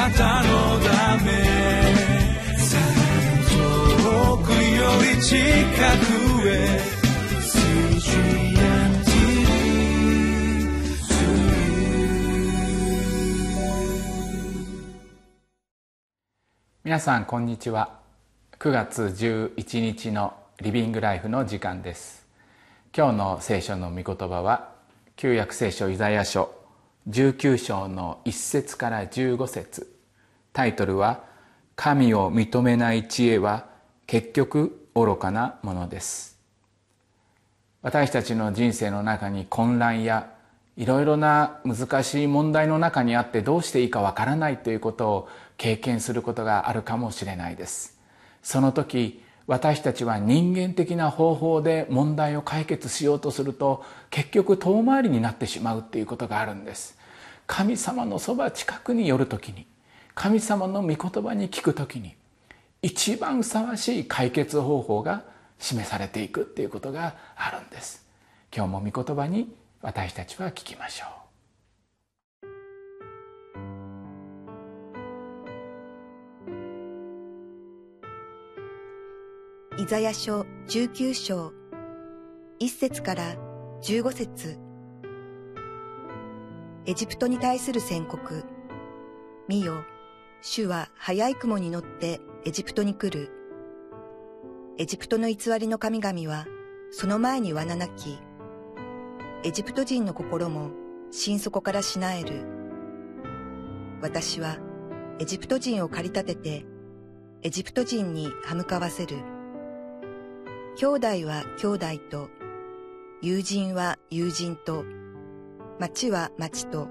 なたのため遠くより近くへ皆さんこんにちは。9月11日のリビングライフの時間です。今日の聖書の御言葉は旧約聖書イザヤ書19章の1節から15節。タイトルは「神を認めない知恵は結局愚かなものです」私たちの人生の中に混乱やいろいろな難しい問題の中にあってどうしていいかわからないということを経験することがあるかもしれないです。その時私たちは人間的な方法で問題を解決しようとすると結局遠回りになってしまうっていうことがあるんです。神様のそば近くに寄る時に神様の御言葉に聞く時に一番ふさわしい解決方法が示されていくっていうことがあるんです。今日も御言葉に私たちは聞きましょう。イザヤ書19章1節から15節。エジプトに対する宣告見よ主は早い雲に乗ってエジプトに来るエジプトの偽りの神々はその前に罠なきエジプト人の心も心底からしなえる。私はエジプト人を駆り立てて、エジプト人に歯向かわせる。兄弟は兄弟と、友人は友人と、町は町と、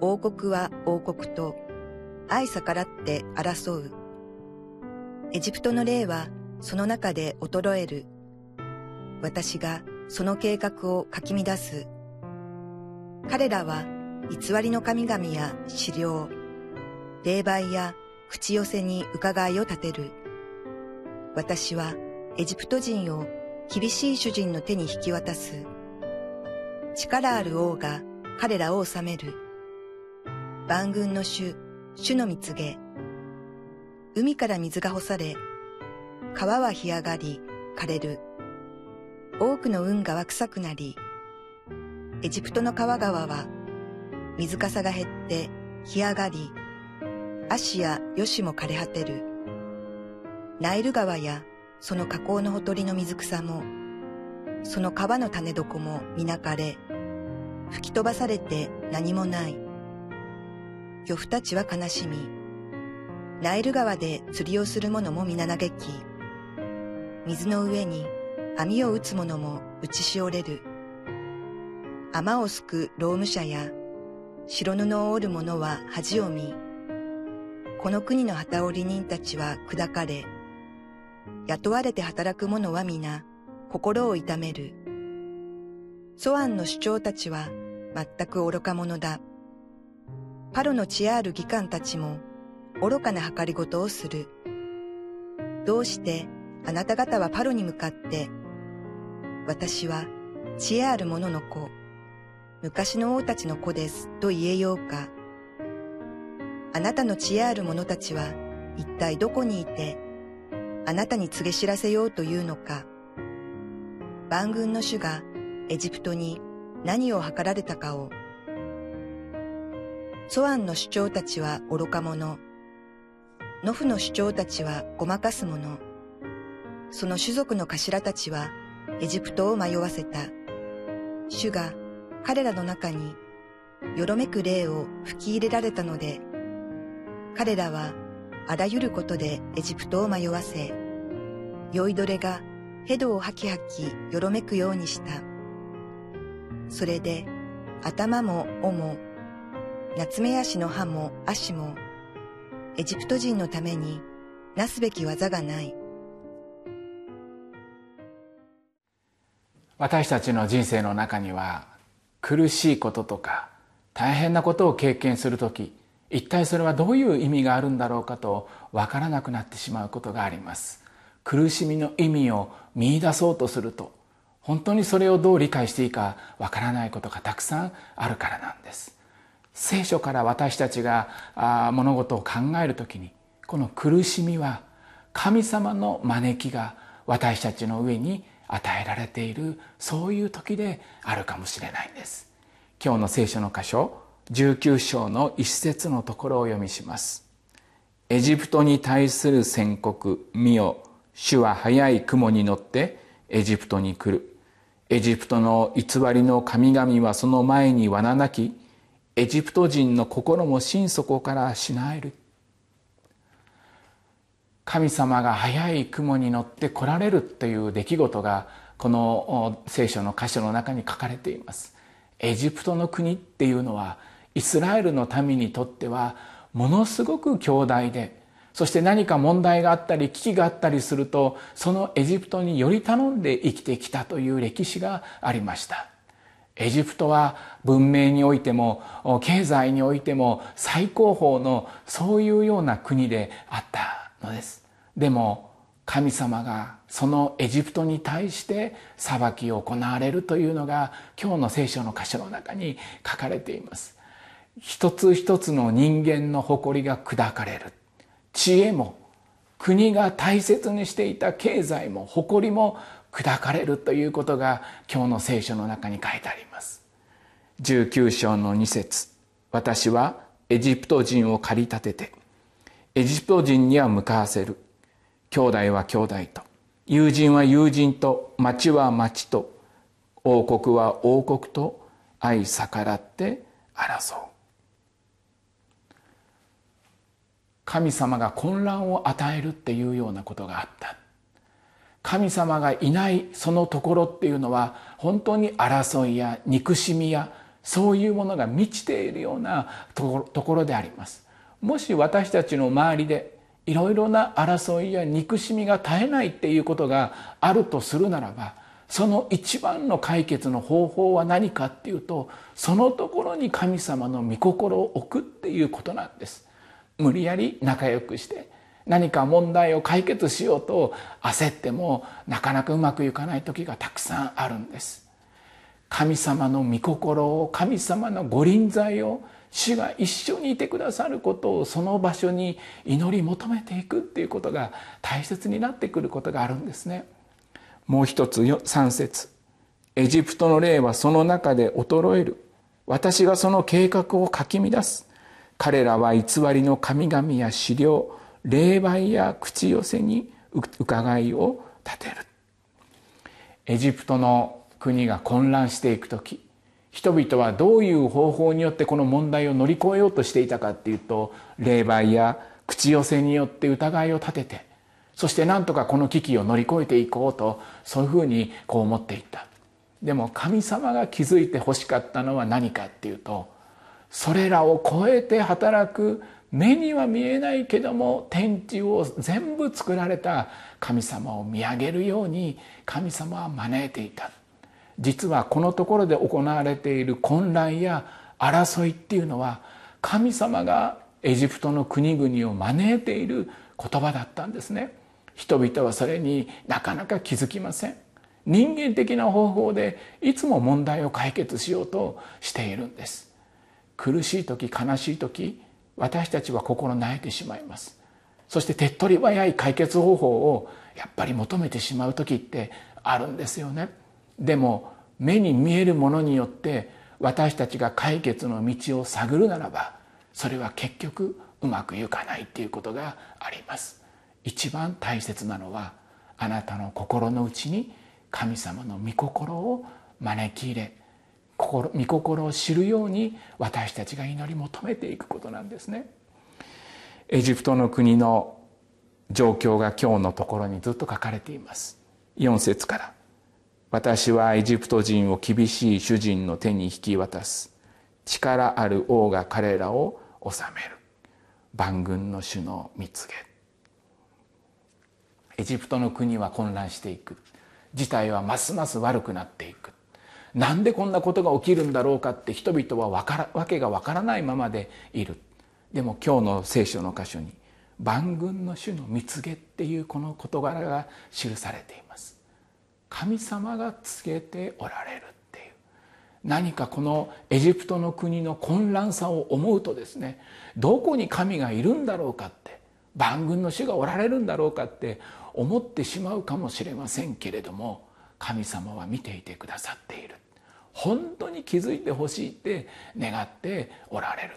王国は王国と、愛逆らって争う。エジプトの霊はその中で衰える。私がその計画をかき乱す。彼らは偽りの神々や資料、霊媒や口寄せに伺いを立てる。私はエジプト人を厳しい主人の手に引き渡す。力ある王が彼らを治める。万軍の主、主の蜜げ。海から水が干され、川は干上がり、枯れる。多くの運河は臭くなり、エジプトの川川は水かさが減って干上がり、足やよしも枯れ果てる。ナイル川やその河口のほとりの水草も、その川の種床もみなかれ、吹き飛ばされて何もない。漁夫たちは悲しみ、ナイル川で釣りをする者も皆嘆き、水の上に網を打つ者も打ちしおれる。雨をすく労務者や白布を折る者は恥を見、この国の旗織り人たちは砕かれ、雇われて働く者は皆心を痛める。ソアンの主張たちは全く愚か者だ。パロの知恵ある議官たちも愚かな計りごとをする。どうしてあなた方はパロに向かって私は知恵ある者の子、昔の王たちの子ですと言えようか。あなたの知恵ある者たちは一体どこにいて、あなたに告げ知らせようというのか。万軍の主がエジプトに何を図られたかを。ソアンの主張たちは愚か者。ノフの主張たちはごまかす者。その種族の頭たちはエジプトを迷わせた。主が彼らの中によろめく霊を吹き入れられたので、彼らはあらゆることでエジプトを迷わせ、酔いどれがヘドを吐き吐きよろめくようにした。それで頭も尾も、夏目足の歯も足も、エジプト人のためになすべき技がない。私たちの人生の中には苦しいこととか大変なことを経験する時一体それはどういう意味があるんだろうかと分からなくなってしまうことがあります苦しみの意味を見出そうとすると本当にそれをどう理解していいか分からないことがたくさんあるからなんです。聖書から私たちが物事を考える時にこの苦しみは神様の招きが私たちの上に与えられているそういう時であるかもしれないんです。今日の聖書の箇所19章の一節のところを読みします。エジプトに対する宣告見よ。主は早い雲に乗ってエジプトに来る。エジプトの偽りの神々はその前に罠なきエジプト人の心も心底からしなえる。神様が早い雲に乗って来られるという出来事がこの聖書の箇所の中に書かれています。エジプトの国っていうのはイスラエルの民にとってはものすごく強大でそして何か問題があったり危機があったりするとそのエジプトにより頼んで生きてきたという歴史がありました。エジプトは文明においても経済においても最高峰のそういうような国であったのです。でも神様がそのエジプトに対して裁きを行われるというのが今日の聖書の箇所の中に書かれています。一つ一つの人間の誇りが砕かれる。知恵も国が大切にしていた経済も誇りも砕かれるということが今日の聖書の中に書いてあります。19章の2節。私はエジプト人を駆り立ててエジプト人には向かわせる。兄弟は兄弟と。友人は友人と。町は町と。王国は王国と。愛逆らって争う。神様が混乱を与えるっていうようなことがあった。神様がいないそのところっていうのは本当に争いや憎しみやそういうものが満ちているようなところであります。もし私たちの周りでいろいろな争いや憎しみが絶えないっていうことがあるとするならばその一番の解決の方法は何かっていうとそのところに神様の御心を置くっていうことなんです。無理やり仲良くして何か問題を解決しようと焦ってもなかなかうまくいかない時がたくさんあるんです。神様の御心を神様の御臨在を主が一緒にいてくださることをその場所に祈り求めていくっていうことが大切になってくることがあるんですね。もう一つ3節。エジプトの霊はその中で衰える。私がその計画をかき乱す。彼らは偽りの神々や資料霊媒や口寄せに伺いを立てる。エジプトの国が混乱していく時人々はどういう方法によってこの問題を乗り越えようとしていたかっていうと霊媒や口寄せによって疑いを立ててそして何とかこの危機を乗り越えていこうとそういうふうにこう思っていった。でも神様が気づいて欲しかったのは何かっていうとそれらを超えて働く目には見えないけども天地を全部作られた神様を見上げるように神様は招いていた。実はこのところで行われている混乱や争いっていうのは神様がエジプトの国々を招いている言葉だったんですね。人々はそれになかなか気づきません。人間的な方法でいつも問題を解決しようとしているんです。苦しい時悲しい時私たちは心泣いてしまいます。そして手っ取り早い解決方法をやっぱり求めてしまう時ってあるんですよね。でも目に見えるものによって私たちが解決の道を探るならばそれは結局うまくいかないっていうことがあります。一番大切なのはあなたの心の内に神様の御心を招き入れ心御心を知るように私たちが祈り求めていくことなんですね。エジプトの国の状況が今日のところにずっと書かれています。4節から。私はエジプト人を厳しい主人の手に引き渡す。力ある王が彼らを治める。万軍の主の蜜げエジプトの国は混乱していく。事態はますます悪くなっていく。なんでこんなことが起きるんだろうかって人々はわからわけがわからないままでいる。でも今日の聖書の箇所に万軍の主の蜜げっていうこの事柄が記されています。神様が告げておられるっていう。何かこのエジプトの国の混乱さを思うとですねどこに神がいるんだろうかって万軍の主がおられるんだろうかって思ってしまうかもしれませんけれども神様は見ていてくださっている。本当に気づいてほしいって願っておられる。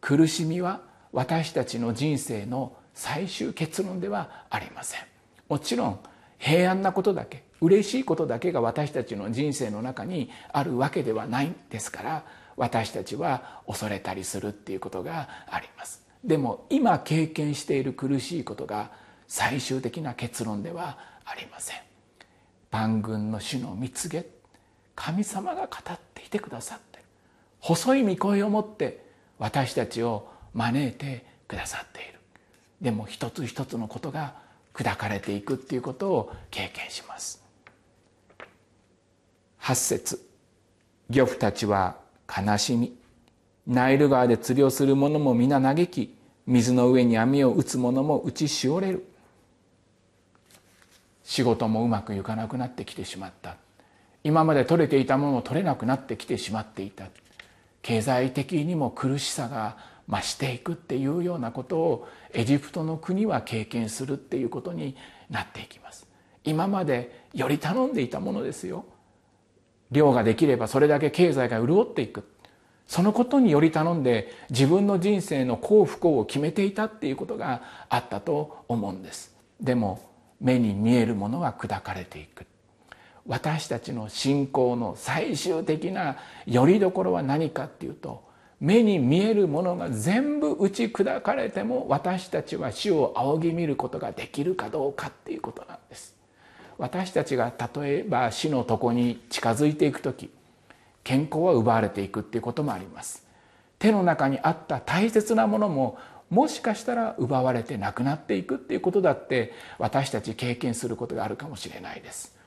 苦しみは私たちの人生の最終結論ではありません。もちろん平安なことだけ嬉しいことだけが私たちの人生の中にあるわけではないんですから私たちは恐れたりするっていうことがあります。でも今経験している苦しいことが最終的な結論ではありません。万軍の主の蜜げ神様が語っていてくださって細い御声を持って私たちを招いてくださっている。でも一つ一つのことが砕かれていくっていうことを経験します。8節漁夫たちは悲しみ。ナイル川で釣りをする者も皆嘆き水の上に網を打つ者も打ちしおれる。仕事もうまくいかなくなってきてしまった。今まで取れていたものも取れなくなってきてしまっていた。経済的にも苦しさが増していくっていうようなことをエジプトの国は経験するっていうことになっていきます。今までより頼んでいたものですよ。量ができればそれだけ経済が潤っていく。そのことにより頼んで自分の人生の幸不幸を決めていたっていうことがあったと思うんです。でも目に見えるものは砕かれていく。私たちの信仰の最終的なよりどころは何かっていうと目に見えるものが全部打ち砕かれても私たちは死を仰ぎ見ることができるかどうかっていうことなんです。私たちが例えば死の床に近づいていく時健康は奪われていくっていうこともあります。手の中にあった大切なものももしかしたら奪われてなくなっていくっていうことだって私たち経験することがあるかもしれないです。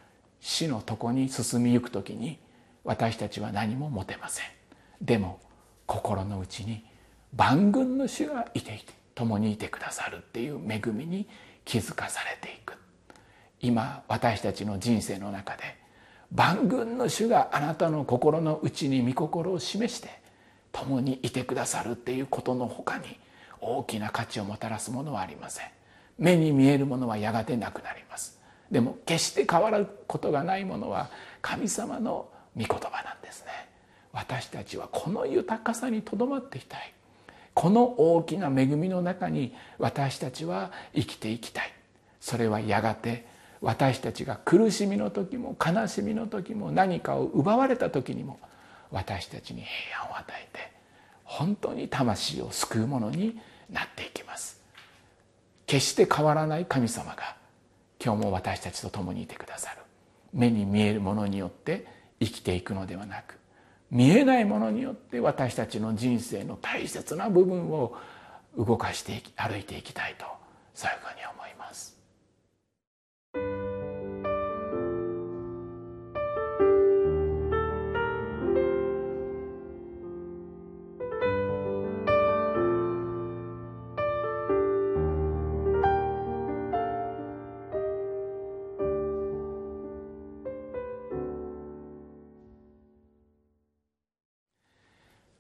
死の床に進みゆく時に私たちは何も持てません。でも心の内に万軍の主がいていて共にいてくださるっていう恵みに気づかされていく。今私たちの人生の中で万軍の主があなたの心の内に御心を示して共にいてくださるっていうことのほかに大きな価値をもたらすものはありません。目に見えるものはやがてなくなります。でも決して変わることがないものは神様の御言葉なんですね。私たちはこの豊かさにとどまっていたい。この大きな恵みの中に私たちは生きていきたい。それはやがて私たちが苦しみの時も悲しみの時も何かを奪われた時にも私たちに平安を与えて本当に魂を救うものになっていきます。決して変わらない神様が今日も私たちと共にいてくださる目に見えるものによって生きていくのではなく見えないものによって私たちの人生の大切な部分を動かして歩いていきたいとそういうふうに思います。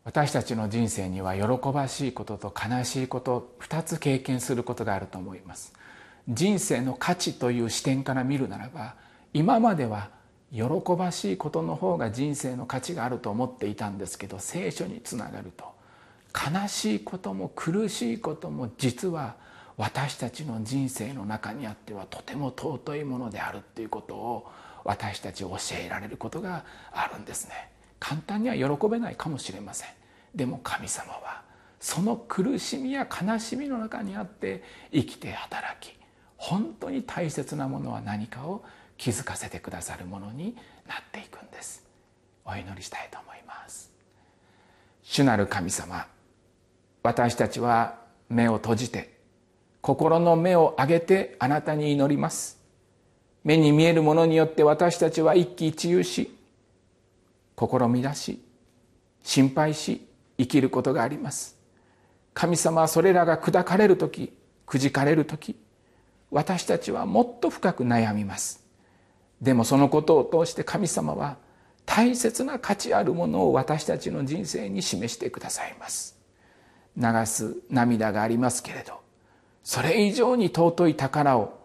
私たちの人生には喜ばしいことと悲しいこと2つ経験することがあると思います。人生の価値という視点から見るならば今までは喜ばしいことの方が人生の価値があると思っていたんですけど聖書につながると悲しいことも苦しいことも実は私たちの人生の中にあってはとても尊いものであるっていうことを私たち教えられることがあるんですね。簡単には喜べないかもしれません。でも神様はその苦しみや悲しみの中にあって生きて働き本当に大切なものは何かを気づかせてくださるものになっていくんです。お祈りしたいと思います。主なる神様私たちは目を閉じて心の目を上げてあなたに祈ります。目に見えるものによって私たちは一喜一憂し心乱し心配し生きることがあります。神様はそれらが砕かれる時くじかれる時私たちはもっと深く悩みます。でもそのことを通して神様は大切な価値あるものを私たちの人生に示してくださいます。流す涙がありますけれどそれ以上に尊い宝を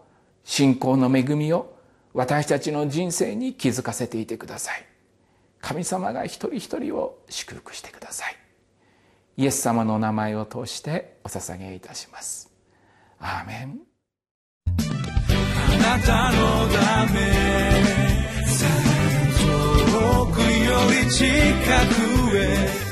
信仰の恵みを私たちの人生に気づかせていてください。神様が一人一人を祝福してください。イエス様の名前を通してお捧げいたします。アーメン。あなたのため遠くより近くへ。